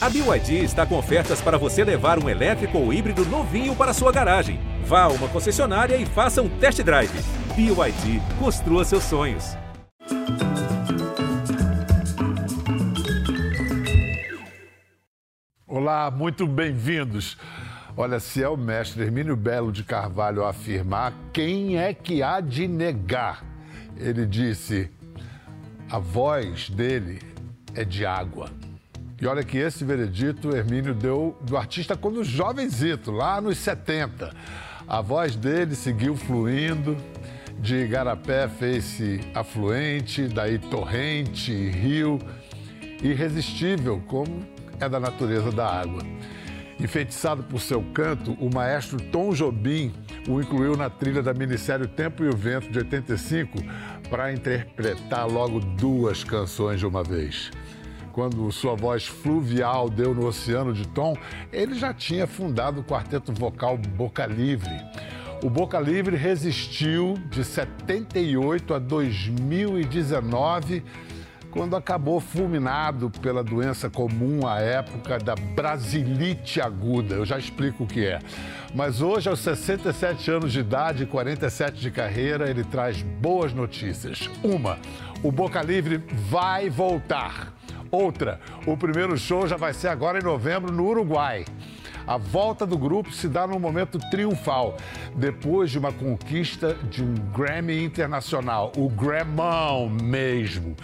A BYD está com ofertas para você levar um elétrico ou híbrido novinho para sua garagem. Vá a uma concessionária e faça um test drive. BYD, construa seus sonhos. Olá, muito bem-vindos. Olha, se é o mestre Hermínio Belo de Carvalho afirmar, quem é que há de negar? Ele disse: a voz dele é de água. E olha que esse veredito Hermínio deu do artista quando jovenzito, lá nos 70. A voz dele seguiu fluindo, de igarapé fez-se afluente, daí torrente, rio, irresistível, como é da natureza da água. Enfeitiçado por seu canto, o maestro Tom Jobim o incluiu na trilha da minissérie O Tempo e o Vento de 85 para interpretar logo duas canções de uma vez quando sua voz fluvial deu no Oceano de Tom, ele já tinha fundado o quarteto vocal Boca Livre. O Boca Livre resistiu de 78 a 2019, quando acabou fulminado pela doença comum à época da brasilite aguda. Eu já explico o que é. Mas hoje, aos 67 anos de idade e 47 de carreira, ele traz boas notícias. Uma, o Boca Livre vai voltar. Outra, o primeiro show já vai ser agora em novembro no Uruguai. A volta do grupo se dá num momento triunfal, depois de uma conquista de um Grammy internacional, o Gramão mesmo,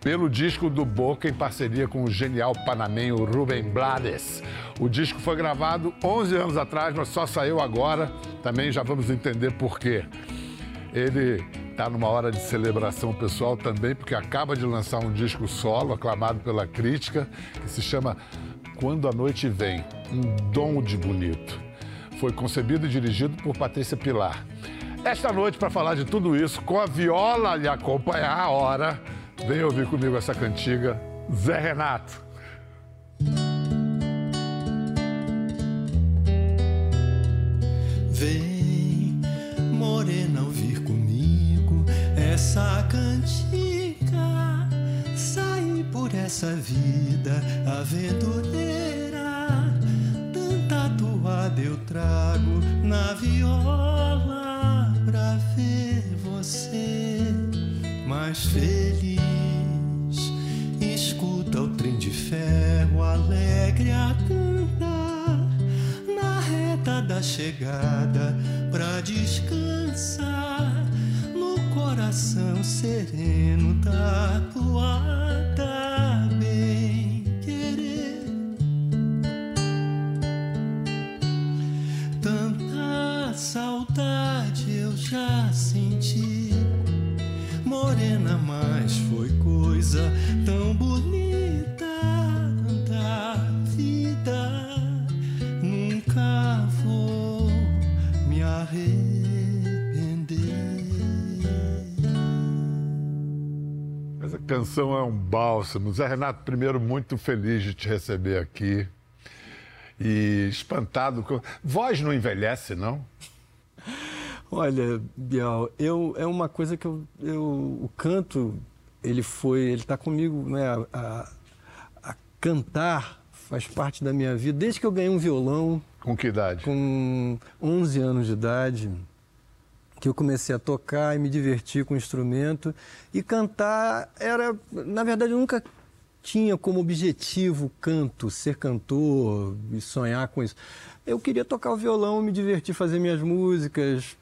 pelo disco do Boca em parceria com o genial panamenho Rubem Blades. O disco foi gravado 11 anos atrás, mas só saiu agora, também já vamos entender por quê. Ele está numa hora de celebração pessoal também, porque acaba de lançar um disco solo, aclamado pela crítica, que se chama Quando a Noite Vem Um Dom de Bonito. Foi concebido e dirigido por Patrícia Pilar. Esta noite, para falar de tudo isso, com a viola lhe acompanhar a hora, vem ouvir comigo essa cantiga, Zé Renato. Essa cantiga. Sair por essa vida aventureira. Tanta toada eu trago na viola pra ver você mais feliz. Escuta o trem de ferro alegre a cantar na reta da chegada pra descansar coração sereno da toada bem querer. Tanta saudade eu já senti, canção é um bálsamo. Zé Renato, primeiro, muito feliz de te receber aqui. E espantado. Com... Voz não envelhece, não? Olha, Bial, eu, é uma coisa que eu, eu o canto, ele foi, ele está comigo, né, a, a, a cantar faz parte da minha vida, desde que eu ganhei um violão, Com que idade? com 11 anos de idade, que eu comecei a tocar e me divertir com o instrumento. E cantar era, na verdade, eu nunca tinha como objetivo canto, ser cantor e sonhar com isso. Eu queria tocar o violão, me divertir, fazer minhas músicas.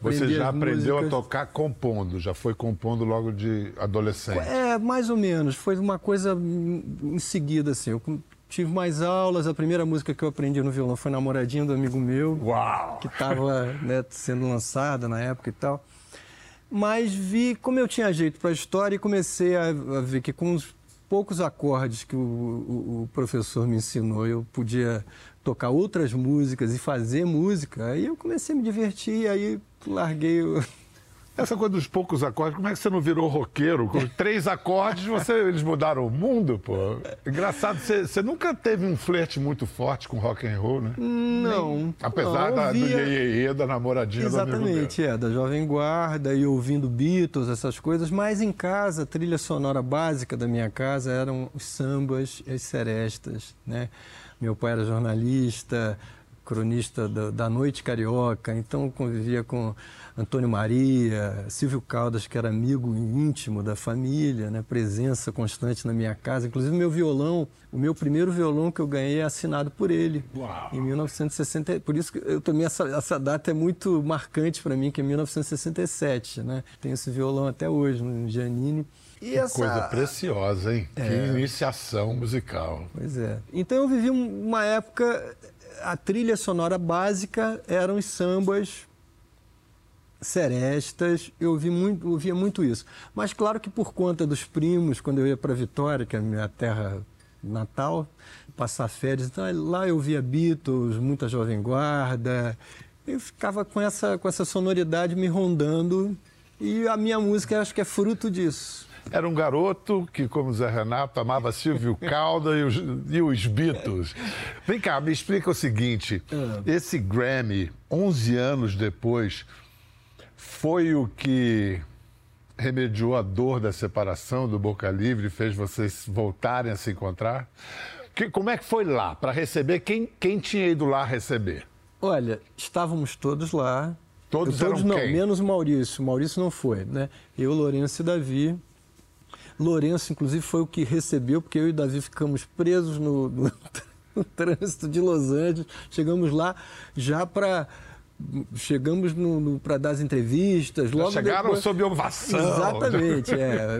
Você já aprendeu a músicas. tocar compondo, já foi compondo logo de adolescente. É, mais ou menos. Foi uma coisa em seguida, assim. Eu tive mais aulas. A primeira música que eu aprendi no violão foi Namoradinha do amigo meu. Uau! Que estava sendo lançada na época e tal. Mas vi, como eu tinha jeito para a história, e comecei a, a ver que com os poucos acordes que o, o- o professor me ensinou, eu podia tocar outras músicas e fazer música. Aí eu comecei a me divertir, aí larguei o, Essa coisa dos poucos acordes, como é que você não virou roqueiro? Com três acordes, você, eles mudaram o mundo, pô. Engraçado, você, você nunca teve um flerte muito forte com rock and roll, né? Não. Nem, apesar não, da, do Iê, Iê, da namoradinha Exatamente, é, da Jovem Guarda e ouvindo Beatles, essas coisas. Mas em casa, a trilha sonora básica da minha casa eram os sambas e as serestas, né? Meu pai era jornalista, cronista da, da Noite Carioca, então convivia com Antônio Maria, Silvio Caldas, que era amigo íntimo da família, né? presença constante na minha casa. Inclusive, meu violão, o meu primeiro violão que eu ganhei é assinado por ele, Uau. em 1960. Por isso que eu também, essa, essa data é muito marcante para mim, que é 1967. Né? Tenho esse violão até hoje, no Giannini. E que essa... coisa preciosa, hein? É... Que iniciação musical. Pois é. Então eu vivi uma época a trilha sonora básica eram os sambas serestas, eu ouvi muito, ouvia muito isso. Mas claro que por conta dos primos, quando eu ia para Vitória, que é a minha terra natal, passar férias, então lá eu via Beatles, muita Jovem Guarda, eu ficava com essa, com essa sonoridade me rondando e a minha música acho que é fruto disso. Era um garoto que, como Zé Renato, amava Silvio Calda e os, e os Beatles. Vem cá, me explica o seguinte: esse Grammy, 11 anos depois, foi o que remediou a dor da separação do Boca Livre fez vocês voltarem a se encontrar? Que, como é que foi lá para receber? Quem, quem tinha ido lá receber? Olha, estávamos todos lá. Todos, todos eram não, quem? menos o Maurício. O Maurício não foi, né? Eu, Lourenço e Davi. Lourenço, inclusive, foi o que recebeu, porque eu e Davi ficamos presos no, no, no trânsito de Los Angeles. Chegamos lá já para chegamos para dar as entrevistas. Logo chegaram depois... sob ovação. Exatamente, é.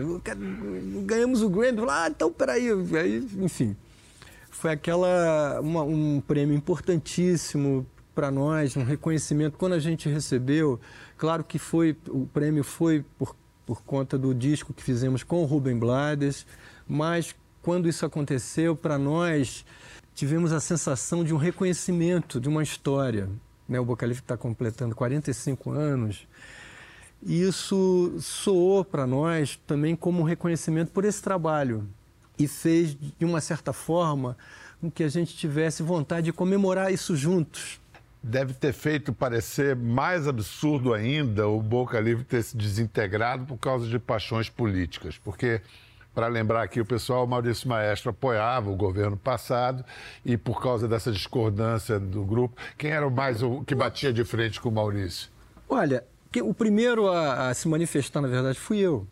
Ganhamos o Grammy, lá, ah, então peraí, aí, enfim. Foi aquela uma, um prêmio importantíssimo para nós, um reconhecimento. Quando a gente recebeu, claro que foi o prêmio foi por, por conta do disco que fizemos com o Rubem Blades, mas quando isso aconteceu, para nós tivemos a sensação de um reconhecimento de uma história né? O Bocalif está completando 45 anos. E isso soou para nós também como um reconhecimento por esse trabalho e fez, de uma certa forma, com que a gente tivesse vontade de comemorar isso juntos. Deve ter feito parecer mais absurdo ainda o Boca Livre ter se desintegrado por causa de paixões políticas, porque para lembrar aqui o pessoal, o Maurício Maestro apoiava o governo passado e por causa dessa discordância do grupo, quem era mais o que batia de frente com o Maurício? Olha, o primeiro a, a se manifestar, na verdade, fui eu,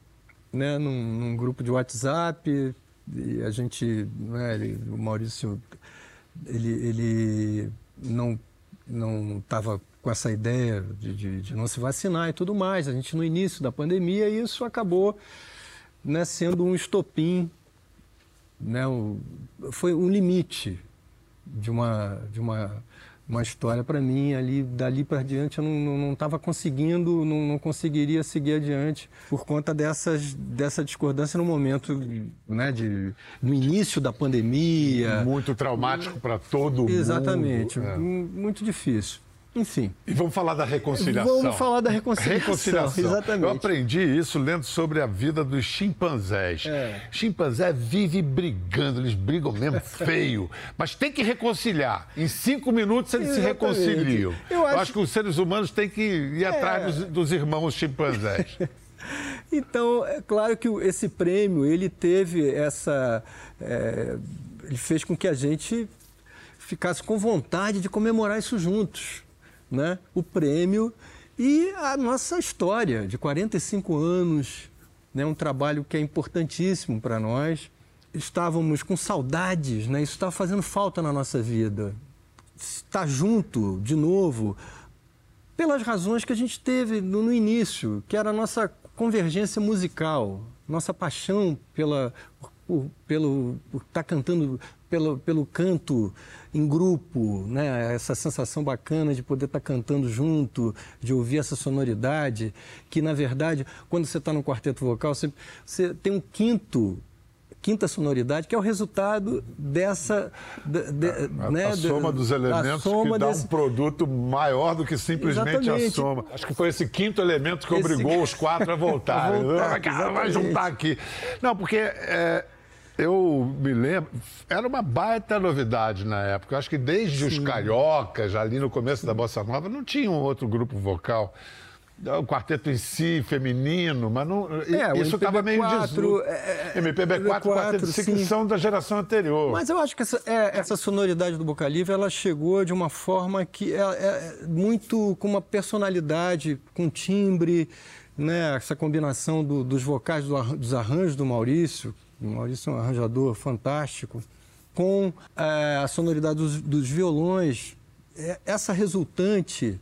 né, num, num grupo de WhatsApp, e a gente, né, ele, o Maurício, ele, ele não não estava com essa ideia de, de, de não se vacinar e tudo mais. A gente no início da pandemia, isso acabou né, sendo um estopim, né, um, foi um limite de uma, de uma, uma história para mim. Ali dali para diante eu não estava conseguindo não, não, conseguiria seguir adiante por conta dessas dessa discordância no momento né de no início da pandemia. Muito traumático para todo exatamente. mundo exatamente é. muito difícil enfim. E vamos falar da reconciliação. Vamos falar da reconciliação. Reconciliação. Exatamente. Eu aprendi isso lendo sobre a vida dos chimpanzés. É. Chimpanzé vive brigando, eles brigam mesmo feio. Mas tem que reconciliar. Em cinco minutos eles Exatamente. se reconciliam. Eu acho... Eu acho... que os seres humanos têm que ir é. atrás dos, dos irmãos chimpanzés. então, é claro que esse prêmio, ele teve essa... É, ele fez com que a gente ficasse com vontade de comemorar isso juntos né, o prêmio e a nossa história de 45 anos, né, um trabalho que é importantíssimo para nós. Estávamos com saudades, né, isso estava fazendo falta na nossa vida. Estar junto de novo, pelas razões que a gente teve no, início, que era a nossa convergência musical, nossa paixão pela, por, pelo, estar cantando pelo, pelo canto em grupo, né? essa sensação bacana de poder estar cantando junto, de ouvir essa sonoridade, que na verdade, quando você está no quarteto vocal, você, você tem um quinto quinta sonoridade, que é o resultado dessa. De, de, A, né, a soma dos a elementos soma que dá desse- um produto maior do que simplesmente a Exatamente. soma. Acho que foi esse quinto elemento que Esse- obrigou os quatro a voltarem. A voltar, Vai, juntar aqui. Não, porque é, eu me lembro, era uma baita novidade na época. Eu acho que desde os cariocas, ali no começo da Bossa Nova, não tinha um outro grupo vocal. O quarteto em si, feminino, mas não, É, isso estava meio MPB4, desuso. é, é, MPB4, quarteto em si, que sim. são da geração anterior. Mas eu acho que essa, é, essa sonoridade do Boca Livre ela chegou de uma forma que é, é muito com uma personalidade, com timbre, né? essa combinação do- dos vocais, do dos arranjos do Maurício. O Maurício é um arranjador fantástico, com é, a sonoridade dos, dos violões. É, essa resultante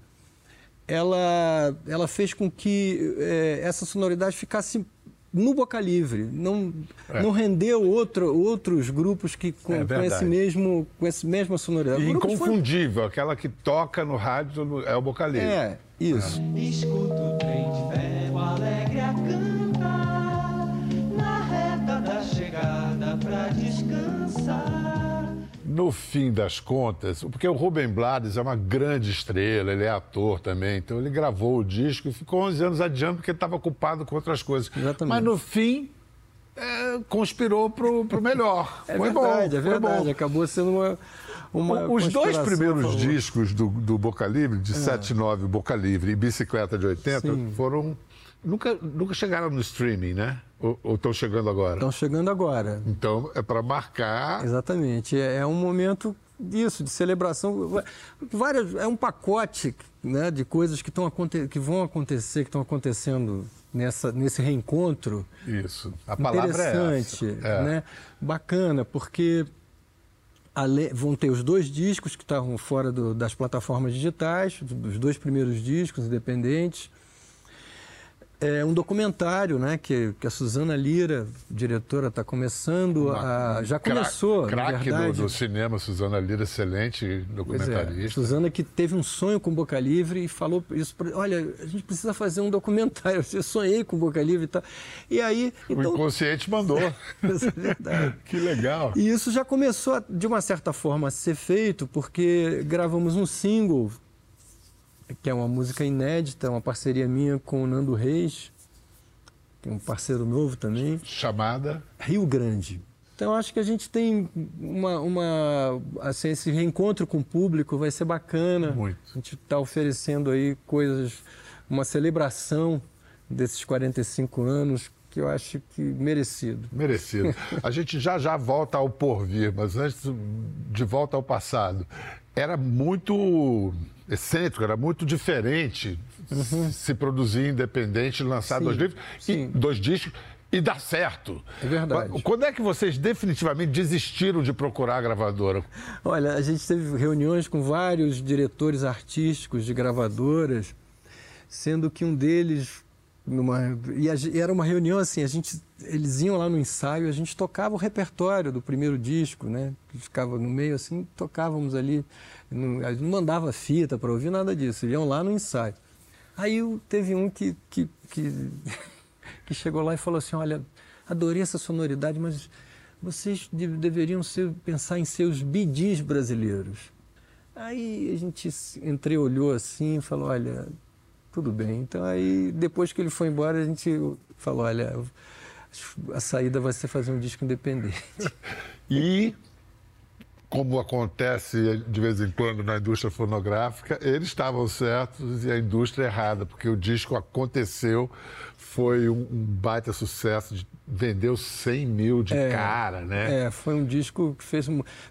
ela, ela fez com que eh, essa sonoridade ficasse no Boca Livre, não, não rendeu outro, outros grupos que com, É com esse mesmo com essa mesma sonoridade. E Grupos foi- inconfundível, aquela que toca no rádio é o Boca Livre. É, isso. Escuto o trem de ferro alegre a cantar reta da chegada pra descansar. No fim das contas, porque o Rubem Blades é uma grande estrela, ele é ator também, então ele gravou o disco e ficou 11 anos adiante porque ele estava ocupado com outras coisas. Exatamente. Mas no fim, é, conspirou pro, pro melhor. É foi verdade, bom, é verdade. bom. Acabou sendo uma. uma Os dois primeiros discos do, do Boca Livre, É. de 79, Boca Livre e Bicicleta de 80, Sim. foram. Nunca, nunca chegaram no streaming, né? Ou estão chegando agora? Estão chegando agora. Então é para marcar. Exatamente. É, é um momento disso, de celebração. Várias, é um pacote né, de coisas que, aconte, que vão acontecer, que estão acontecendo nessa, nesse reencontro. Isso. A palavra é interessante, essa. É. né? Bacana, porque ale- vão ter os dois discos que estavam fora do- das plataformas digitais, os dois primeiros discos independentes. É um documentário, né, que, que a Suzana Lira, diretora, está começando a... Já começou, Craque do, do cinema, Suzana Lira, excelente é, documentarista. Suzana que teve um sonho com Boca Livre e falou isso, pra, olha, a gente precisa fazer um documentário, eu sonhei com Boca Livre e tal. E aí, O então, inconsciente mandou. isso é verdade. que legal. E isso já começou, a, de uma certa forma, a ser feito, porque gravamos um single, que é uma música inédita, uma parceria minha com o Nando Reis, que é um parceiro novo também, Chamada. Rio Grande. Então, acho que a gente tem uma, uma assim, esse reencontro com o público vai ser bacana. Muito. A gente está oferecendo aí coisas, uma celebração desses 45 anos que eu acho que merecido. Merecido. A gente já já volta ao porvir, mas antes de volta ao passado. Era muito excêntrico, era muito diferente se produzir independente, lançar Sim, dois livros, e sim. dois discos e dar certo. É verdade. Quando é que vocês definitivamente desistiram de procurar a gravadora? Olha, a gente teve reuniões com vários diretores artísticos de gravadoras, sendo que um deles numa e, a e era uma reunião assim, a gente eles iam lá no ensaio, a gente tocava o repertório do primeiro disco, né? Ficava no meio assim, tocávamos ali, não, não mandava fita para ouvir nada disso, iam lá no ensaio. Aí teve um que, que, que, que chegou lá e falou assim, olha, adorei essa sonoridade, mas vocês de- deveriam ser- pensar em ser os bidis brasileiros. Aí a gente entreolhou assim e falou, olha, tudo bem. Então aí, depois que ele foi embora, a gente falou, olha, a saída vai ser fazer um disco independente. E, como acontece de vez em quando na indústria fonográfica, eles estavam certos e a indústria errada, porque o disco aconteceu, foi um, baita sucesso, de- vendeu 100 mil de cara, né? É, foi um disco que fez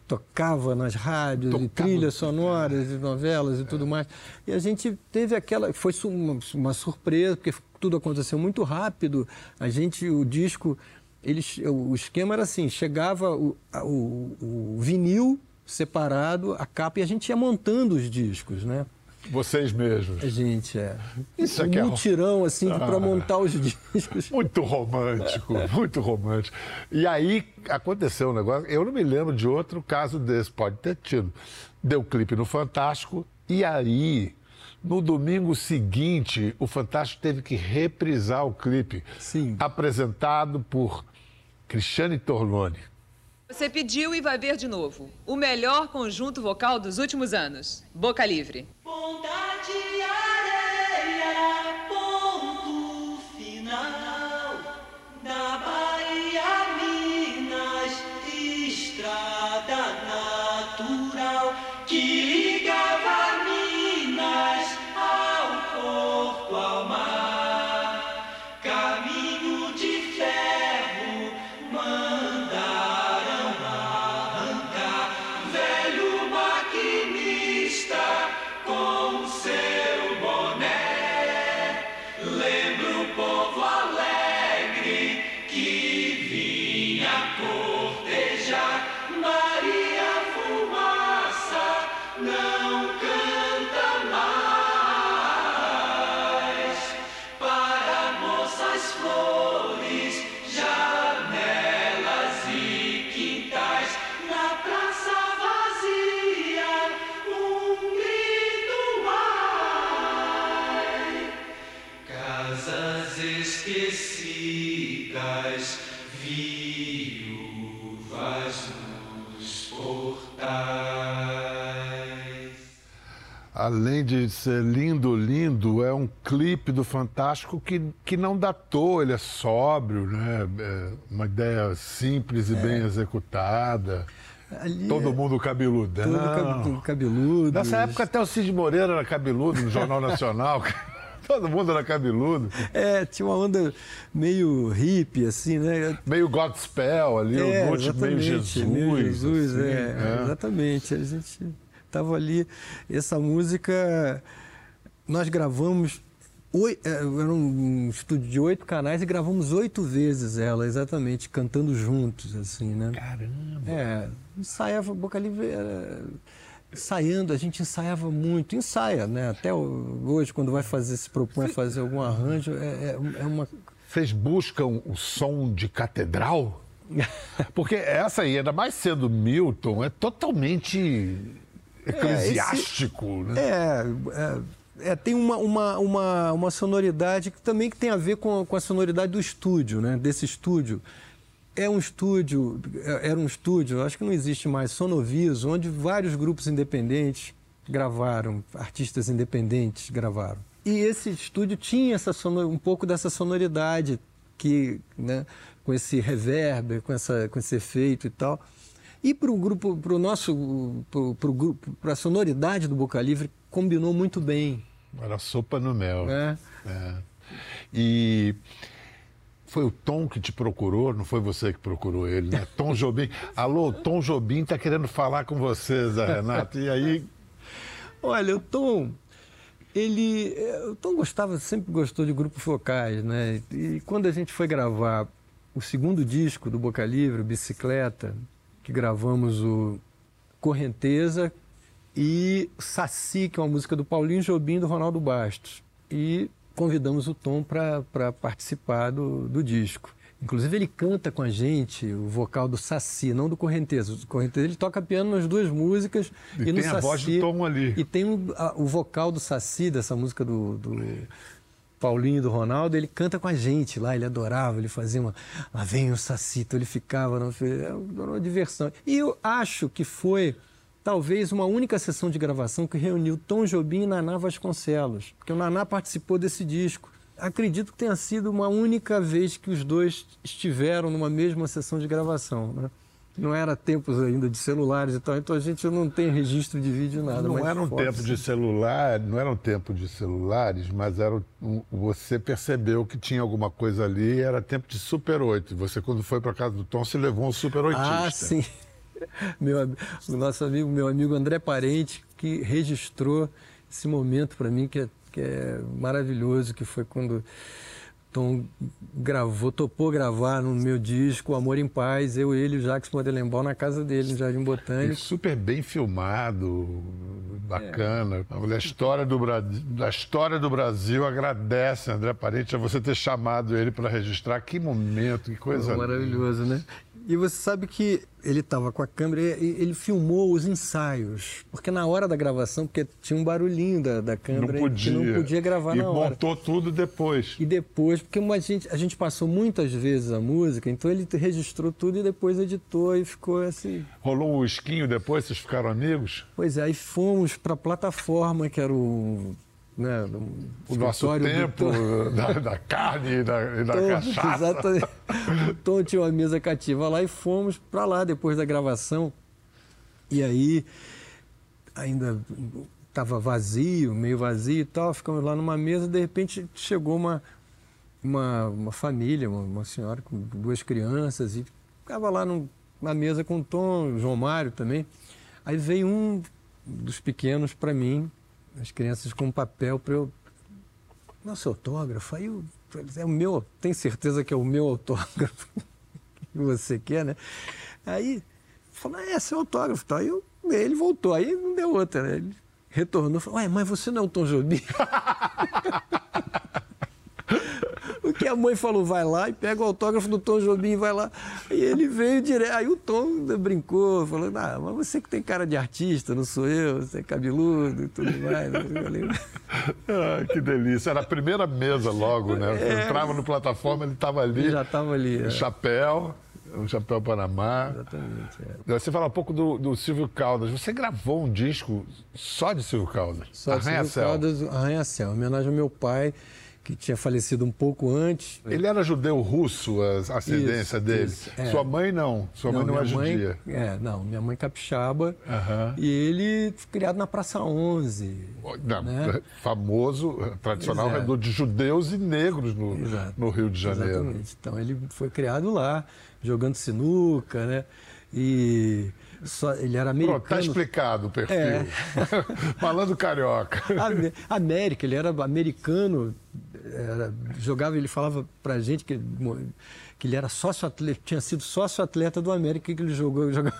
tocava nas rádios, e Tocava. trilhas sonoras, e novelas e tudo mais. E a gente teve aquela, foi uma, uma surpresa, porque tudo aconteceu muito rápido. A gente, o disco, eles, o esquema era assim, chegava o, o, o vinil separado, a capa, e a gente ia montando os discos, né? Vocês mesmos. A gente, é. Isso um aqui é ro- mutirão, assim, Ah. para montar os discos. Muito romântico, muito romântico. E aí aconteceu um negócio, eu não me lembro de outro caso desse, pode ter tido. Deu clipe no Fantástico, e aí, no domingo seguinte, o Fantástico teve que reprisar o clipe. Sim. Apresentado por Cristiane Torlone. Você pediu e vai ver de novo. O melhor conjunto vocal dos últimos anos. Boca Livre. Bondade Lindo, lindo, é um clipe do Fantástico que, que não datou, ele é sóbrio, né? É uma ideia simples e bem executada. Ali Todo é mundo cabeludão. todo cab- cabeludo. Nessa época até o Cid Moreira era cabeludo no Jornal Nacional. Todo mundo era cabeludo. É, tinha uma onda meio hippie, assim, né? Meio Godspell ali, É, o Monte meio Jesus. meio Jesus, assim, é, exatamente. A gente estava ali. Essa música nós gravamos. oi- é, Era um estúdio de oito canais e gravamos oito vezes ela, exatamente, cantando juntos, assim, né? Caramba. É, ensaiava, Boca Livre era ensaiando, a gente ensaiava muito, ensaia, né? Até hoje, quando vai fazer, se propõe a fazer algum arranjo, é, é- é uma. Vocês buscam o som de catedral? Porque essa aí, ainda mais sendo Milton, é totalmente eclesiástico, né? É, é, é, tem uma, uma, uma, uma sonoridade que também que tem a ver com, a- com a sonoridade do estúdio, né? Desse estúdio. É um estúdio, é- era um estúdio, acho que não existe mais, Sonoviso, onde vários grupos independentes gravaram, artistas independentes gravaram. E esse estúdio tinha essa sono- um pouco dessa sonoridade que, né, com esse reverb, com, essa, com esse efeito e tal. E para o grupo, para o nosso, para o grupo, para a sonoridade do Boca Livre combinou muito bem, Era sopa no mel. né? É. E foi o Tom que te procurou, não foi você que procurou ele, né? Tom Jobim. Alô, Tom Jobim está querendo falar com você, Zé Renato. E aí, Olha, o Tom, ele, é, o Tom gostava, sempre gostou de grupos vocais, né? E quando a gente foi gravar o segundo disco do Boca Livre, Bicicleta, que gravamos o Correnteza e Saci, que é uma música do Paulinho Jobim e do Ronaldo Bastos. E convidamos o Tom para participar do, do disco. Inclusive, ele canta com a gente o vocal do Saci, não do Correnteza. O Correnteza ele toca piano nas duas músicas. E no tem a voz do Tom ali. E tem o, a- o vocal do Saci, dessa música do, do Paulinho do Ronaldo, ele canta com a gente lá, ele adorava, ele fazia uma. Lá vem o Saci, então ele ficava, não, era uma diversão. E eu acho que foi talvez uma única sessão de gravação que reuniu Tom Jobim e Naná Vasconcelos, porque o Naná participou desse disco. Acredito que tenha sido uma única vez que os dois estiveram numa mesma sessão de gravação. Né? Não era tempos ainda de celulares e tal, então a gente não tem registro de vídeo nada. não era um tempo de celular, não era um tempo de celulares, mas era um- você percebeu que tinha alguma coisa ali, era tempo de Super 8. Você, quando foi para casa do Tom, se levou um Super 8. Ah, sim. Meu, o nosso amigo, meu amigo André Parente, que registrou esse momento para mim que é, que é maravilhoso, que foi quando Tom gravou, topou gravar no meu disco Amor em Paz, eu, ele e o Jacques Modelenbaum na casa dele, no Jardim E Botânico. super bem filmado, bacana. A história do, história do Brasil agradece, André Parente, a você ter chamado ele para registrar. Que momento, que coisa linda. Maravilhoso, né? E você sabe que ele estava com a câmera e ele filmou os ensaios. Porque na hora da gravação, porque tinha um barulhinho da, da Não câmera podia. que não podia gravar e na hora. montou tudo depois. E depois, porque a gente, a gente passou muitas vezes a música, então ele registrou tudo e depois editou e ficou assim. Rolou um esquinho depois, vocês ficaram amigos? Pois é, aí fomos para a plataforma, que era o. Né, O nosso tempo da, da carne e da, e da Tom, cachaça. Exatamente. O Tom tinha uma mesa cativa lá e fomos para lá depois da gravação. E aí, ainda estava vazio, meio vazio e tal, ficamos lá numa mesa, de repente chegou uma, uma, uma família, uma, uma senhora com duas crianças, e ficava lá num- na mesa com o Tom, o João Mário também. Aí veio um dos pequenos para mim, as crianças com um papel para eu nosso autógrafo, aí eu, é o meu, tem certeza que é o meu autógrafo que você quer, né? Aí falou, é, seu autógrafo, tá? Aí eu, ele voltou, aí não deu outra, né? Ele retornou, falou, ué, mas você não é o Tom Jobim? O que a mãe falou, vai lá e pega o autógrafo do Tom Jobim, vai lá. E ele veio direto. Aí o Tom brincou, falou, ah, mas você que tem cara de artista, não sou eu, você é cabeludo e tudo mais. Eu Ah, que delícia. Era a primeira mesa logo, né? Você É. entrava no plataforma, ele estava ali. Ele já estava ali. Um é. chapéu, um chapéu Panamá. Exatamente. é. Você fala um pouco do, do Silvio Caldas. Você gravou um disco só de Silvio Caldas? Só de Silvio Arranha-Céu. Caldas, Arranha-Céu, em homenagem ao meu pai, que tinha falecido um pouco antes. Ele era judeu russo, a ascendência Isso, dele. isso, é. Sua mãe não. Sua mãe não, é mãe- judia. É, não, minha mãe capixaba. Aham. E ele criado na Praça 11. Não, né? Famoso, tradicional é. redor de judeus e negros no, Exato. no Rio de Janeiro. Exatamente. Então ele foi criado lá, jogando sinuca, né? E só, ele era americano. Pronto, tá explicado o perfil. É. Malandro carioca. América, ele era americano, era- jogava, ele falava pra gente que, que ele era sócio atleta, tinha sido sócio atleta do América que ele jogou, jogava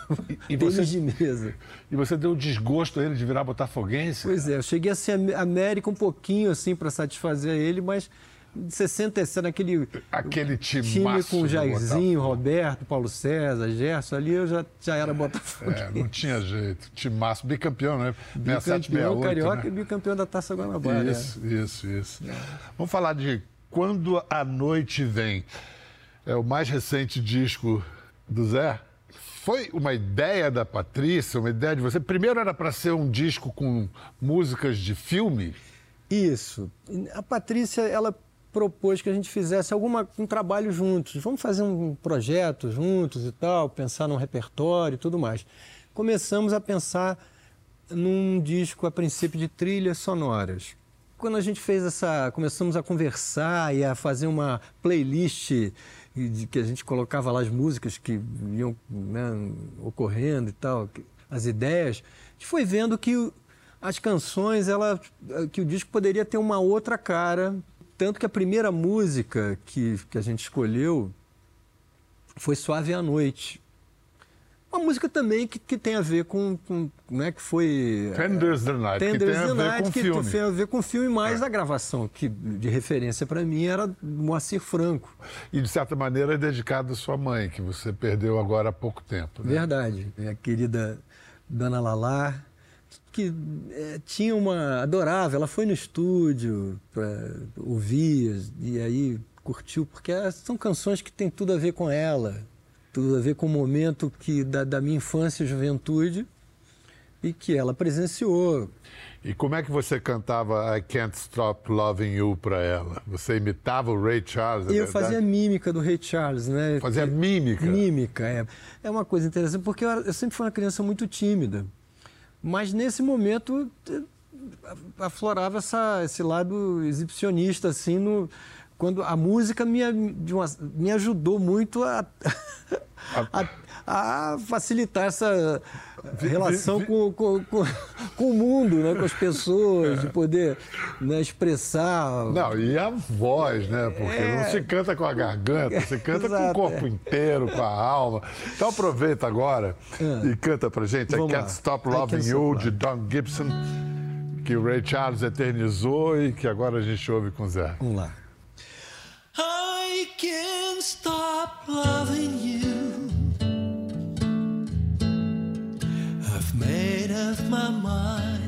e você- de mesa. E você deu desgosto a ele de virar botafoguense? Pois é, eu cheguei a ser am- América um pouquinho assim para satisfazer ele, mas de 67 naquele Aquele time time com Jairzinho, Roberto, Paulo César, Gerson, ali eu já, já era Botafogo. É, não tinha jeito. Timaço, bicampeão, né? 67, Bicampeão 68, carioca né? e bicampeão da Taça Guanabara. é. Isso, isso, isso. Vamos falar de Quando a Noite Vem. É o mais recente disco do Zé. Foi uma ideia da Patrícia, uma ideia de você. Primeiro era para ser um disco com músicas de filme. Isso. A Patrícia, ela propôs que a gente fizesse alguma, um trabalho juntos. Vamos fazer um projeto juntos e tal, pensar num repertório e tudo mais. Começamos a pensar num disco, a princípio, de trilhas sonoras. Quando a gente fez essa... Começamos a conversar e a fazer uma playlist de que a gente colocava lá as músicas que iam né, ocorrendo e tal, as ideias, a gente foi vendo que as canções, ela, que o disco poderia ter uma outra cara. Tanto que a primeira música que, que a gente escolheu foi Suave à Noite. Uma música também que, que tem a ver com, com né, que foi... Tenders the Night, que Tenders tem a the ver Night, com que filme. tem a ver com filme, mais a gravação, que de referência para mim era Moacir Franco. E, de certa maneira, é dedicado à sua mãe, que você perdeu agora há pouco tempo. Né? Verdade. Minha querida Dona Lalá, que eh, tinha uma. adorava, ela foi no estúdio para ouvir e aí curtiu, porque são canções que têm tudo a ver com ela, tudo a ver com o momento que, da, da minha infância e juventude e que ela presenciou. E como é que você cantava I Can't Stop Loving You para ela? Você imitava o Ray Charles? é eu verdade? fazia mímica do Ray Charles, né? Fazia mímica? Mímica, é. É uma coisa interessante, porque eu, eu sempre fui uma criança muito tímida. Mas nesse momento aflorava essa, esse lado exibicionista, assim, no, quando a música me, uma- me ajudou muito a, a, a facilitar essa relação com, com, com, com o mundo, né? com as pessoas, de poder né, expressar. Não, e a voz, né? Porque não se canta com a garganta, se canta com o É. Exato, corpo é. inteiro, com a alma. Então aproveita agora e canta pra gente Vamos I lá. Can't Stop I Loving Can't You, Stop de Don Gibson, que o Ray Charles eternizou e que agora a gente ouve com o Zé. Vamos lá. I can't stop loving you. Made up my mind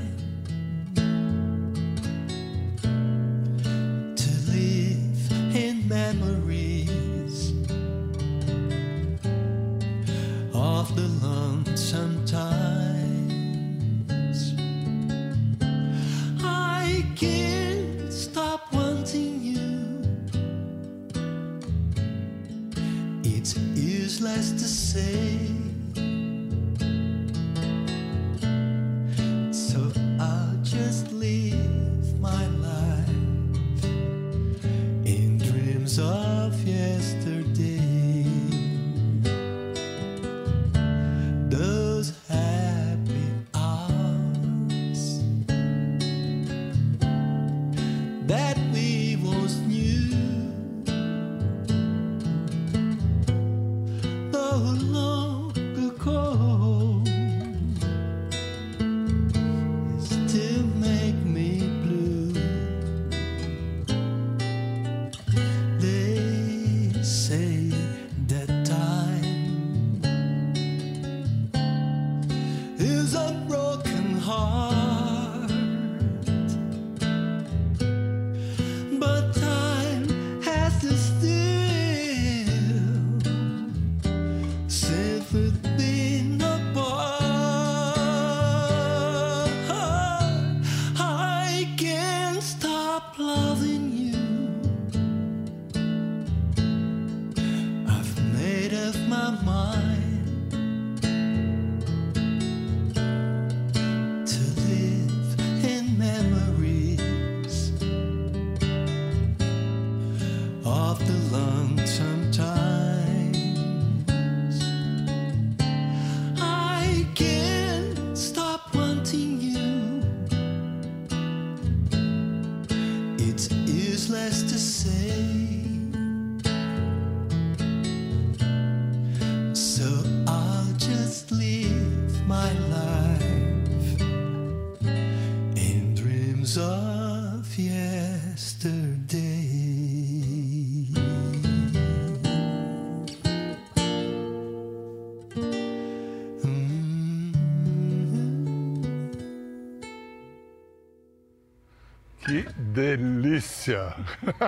delícia!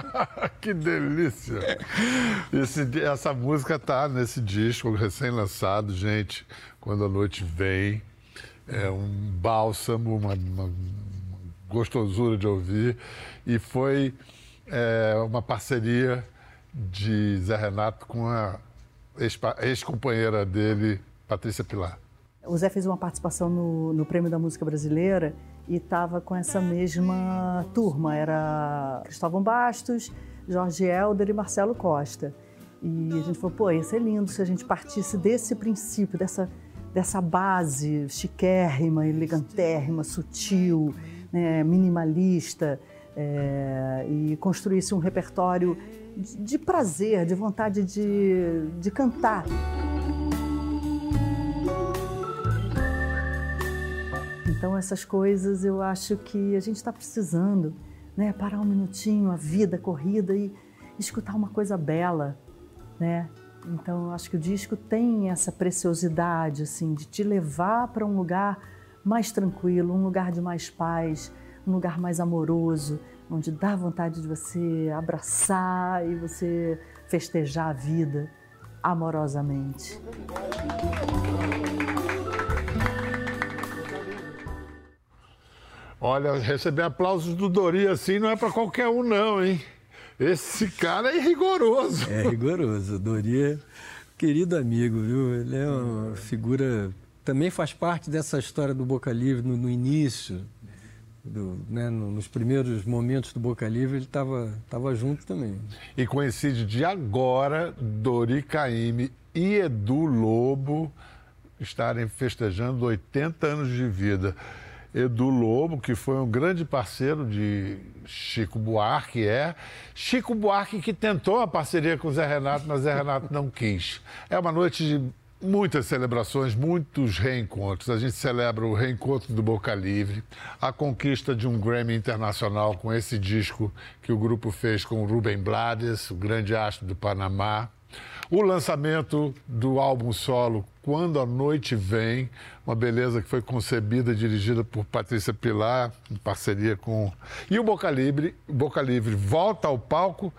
que delícia! Esse- essa música tá nesse disco recém-lançado, gente. Quando a noite vem, é um bálsamo, uma, uma gostosura de ouvir. E foi é, uma parceria de Zé Renato com a ex-companheira dele, Patrícia Pilar. O Zé fez uma participação no, no Prêmio da Música Brasileira e estava com essa mesma turma. Era Cristóvão Bastos, Jorge Helder e Marcelo Costa. E a gente falou, pô, ia ser lindo se a gente partisse desse princípio, dessa, dessa base chiquérrima, elegantérrima, sutil, né, minimalista, é, e construísse um repertório de, de prazer, de vontade de, de cantar. Então essas coisas eu acho que a gente está precisando, né? Parar um minutinho, a vida corrida e escutar uma coisa bela, né? Então eu acho que o disco tem essa preciosidade assim de te levar para um lugar mais tranquilo, um lugar de mais paz, um lugar mais amoroso, onde dá vontade de você abraçar e você festejar a vida amorosamente. Olha, receber aplausos do Dori assim não é para qualquer um, não, hein? Esse cara é rigoroso. É rigoroso. Doria, querido amigo, viu? Ele é uma figura. Também faz parte dessa história do Boca Livre no, no início, do, né, no- nos primeiros momentos do Boca Livre, ele estava tava junto também. E coincide de agora Dori Caymmi e Edu Lobo estarem festejando 80 anos de vida. Edu Lobo, que foi um grande parceiro de Chico Buarque, é. Chico Buarque que tentou a parceria com o Zé Renato, mas Zé Renato não quis. É uma noite de muitas celebrações, muitos reencontros. A gente celebra o reencontro do Boca Livre, a conquista de um Grammy internacional com esse disco que o grupo fez com o Rubem Blades, o grande astro do Panamá. O lançamento do álbum solo Quando a Noite Vem, uma beleza que foi concebida e dirigida por Patrícia Pilar, em parceria com. E o Boca Livre, Boca Livre volta ao palco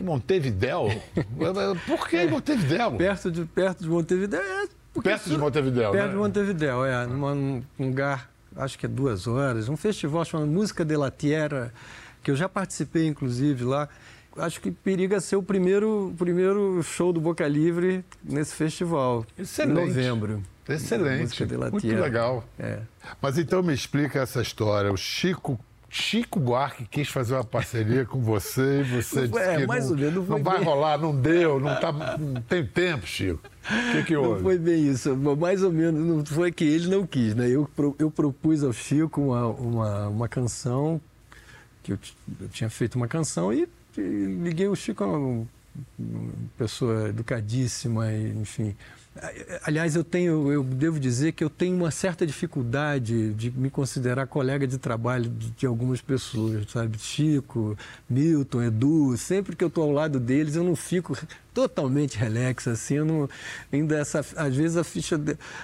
em Montevidéu. Por que em Montevidéu? Perto de, perto de Montevidéu. É Perto de Montevidéu, Perto né? de Montevidéu, é. Num lugar, acho que é duas horas. Um festival chamado Música de la Tierra, que eu já participei, inclusive, lá. Acho que periga ser o primeiro, primeiro show do Boca Livre nesse festival. Excelente. Em novembro. Excelente. Música de la Muito legal. É. Mas então me explica essa história. O Chico. Chico Buarque quis fazer uma parceria com você e você Não disse é, que mais não, ou menos, não não vai bem. rolar, não deu, não, tá, não tem tempo, Chico. O que, que Não houve? foi bem isso, mais ou menos, não foi que ele não quis, né? Eu, eu propus ao Chico uma, uma, uma canção, que eu, eu tinha feito uma canção e liguei o Chico, é uma, pessoa educadíssima, enfim. Aliás, eu tenho, eu devo dizer que eu tenho uma certa dificuldade de me considerar colega de trabalho de, algumas pessoas, sabe? Chico, Milton, Edu, sempre que eu estou ao lado deles, eu não fico totalmente relax, assim, eu não, ainda essa, às vezes a ficha,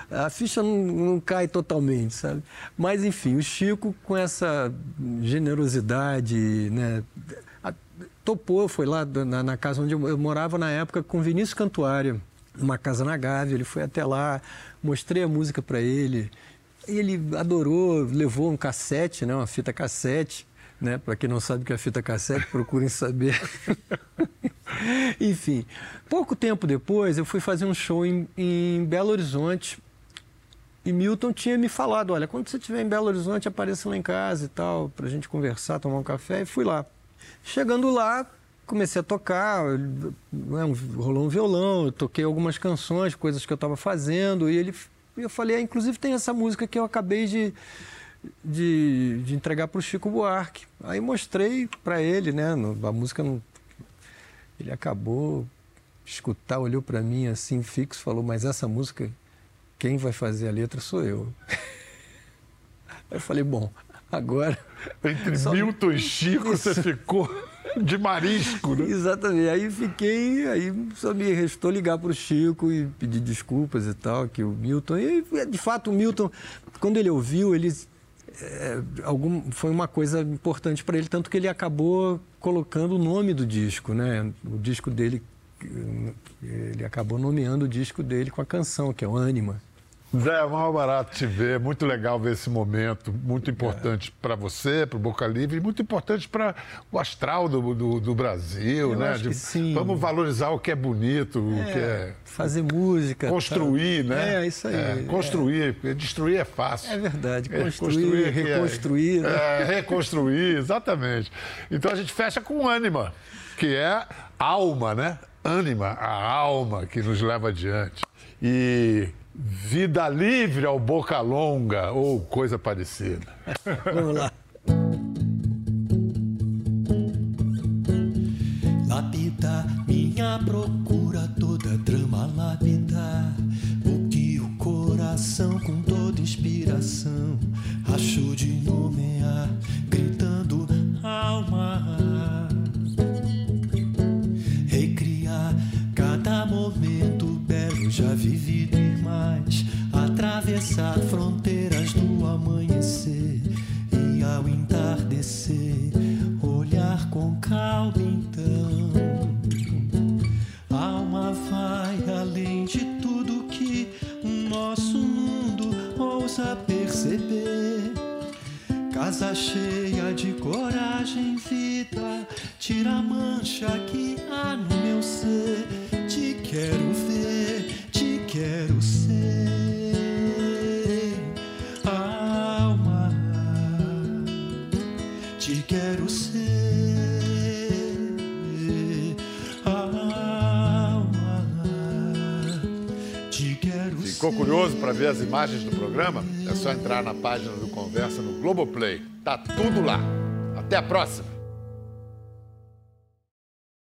a ficha não, não cai totalmente, sabe? Mas, enfim, o Chico com essa generosidade, né? Topou, foi lá na, na casa onde eu, morava na época com Vinícius Cantuária, uma casa na Gávea, ele foi até lá, mostrei a música para ele, ele adorou, levou um cassete, né, uma fita cassete, né, para quem não sabe o que é fita cassete, procurem saber. Enfim, pouco tempo depois eu fui fazer um show em, em Belo Horizonte. E Milton tinha me falado, olha, quando você estiver em Belo Horizonte, apareça lá em casa e tal, para a gente conversar, tomar um café, e fui lá. Chegando lá, comecei a tocar, né, rolou um violão, eu toquei algumas canções, coisas que eu estava fazendo, e ele, eu falei, ah, inclusive tem essa música que eu acabei de, de, de entregar para o Chico Buarque. Aí mostrei para ele, né, a música não... Ele acabou escutar, olhou para mim assim, fixo, falou, mas essa música, quem vai fazer a letra sou eu. Aí eu falei, bom, agora... Entre Só- Milton e Chico, você ficou de marisco, né? Exatamente. Aí fiquei, aí só me restou ligar para o Chico e pedir desculpas e tal, que o Milton. E de fato o Milton, quando ele ouviu, ele. é, algum, foi uma coisa importante para ele, tanto que ele acabou colocando o nome do disco, né? O disco dele, ele acabou nomeando o disco dele com a canção, que é o Ânima. Zé, é mal barato te ver, muito legal ver esse momento, muito importante para você, para o Boca Livre, muito importante para o astral do, do, do Brasil, Eu né? que sim. Vamos valorizar o que é bonito, o que é Fazer música. construir, tá? né? É, isso aí. É, construir, porque destruir é fácil. É verdade. É, Construir, é- reconstruir. né? É, reconstruir, exatamente. Então a gente fecha com ânima, que é alma, né? Ânima, a alma que nos leva adiante. E vida livre ao boca longa, ou coisa parecida. Vamos lá. Lapidar minha procura, toda trama lapidar. O que o coração, com toda inspiração, achou de nomear, gritando Atravessar fronteiras as imagens do programa? É só entrar na página do Conversa no Globoplay. Tá tudo lá. Até a próxima!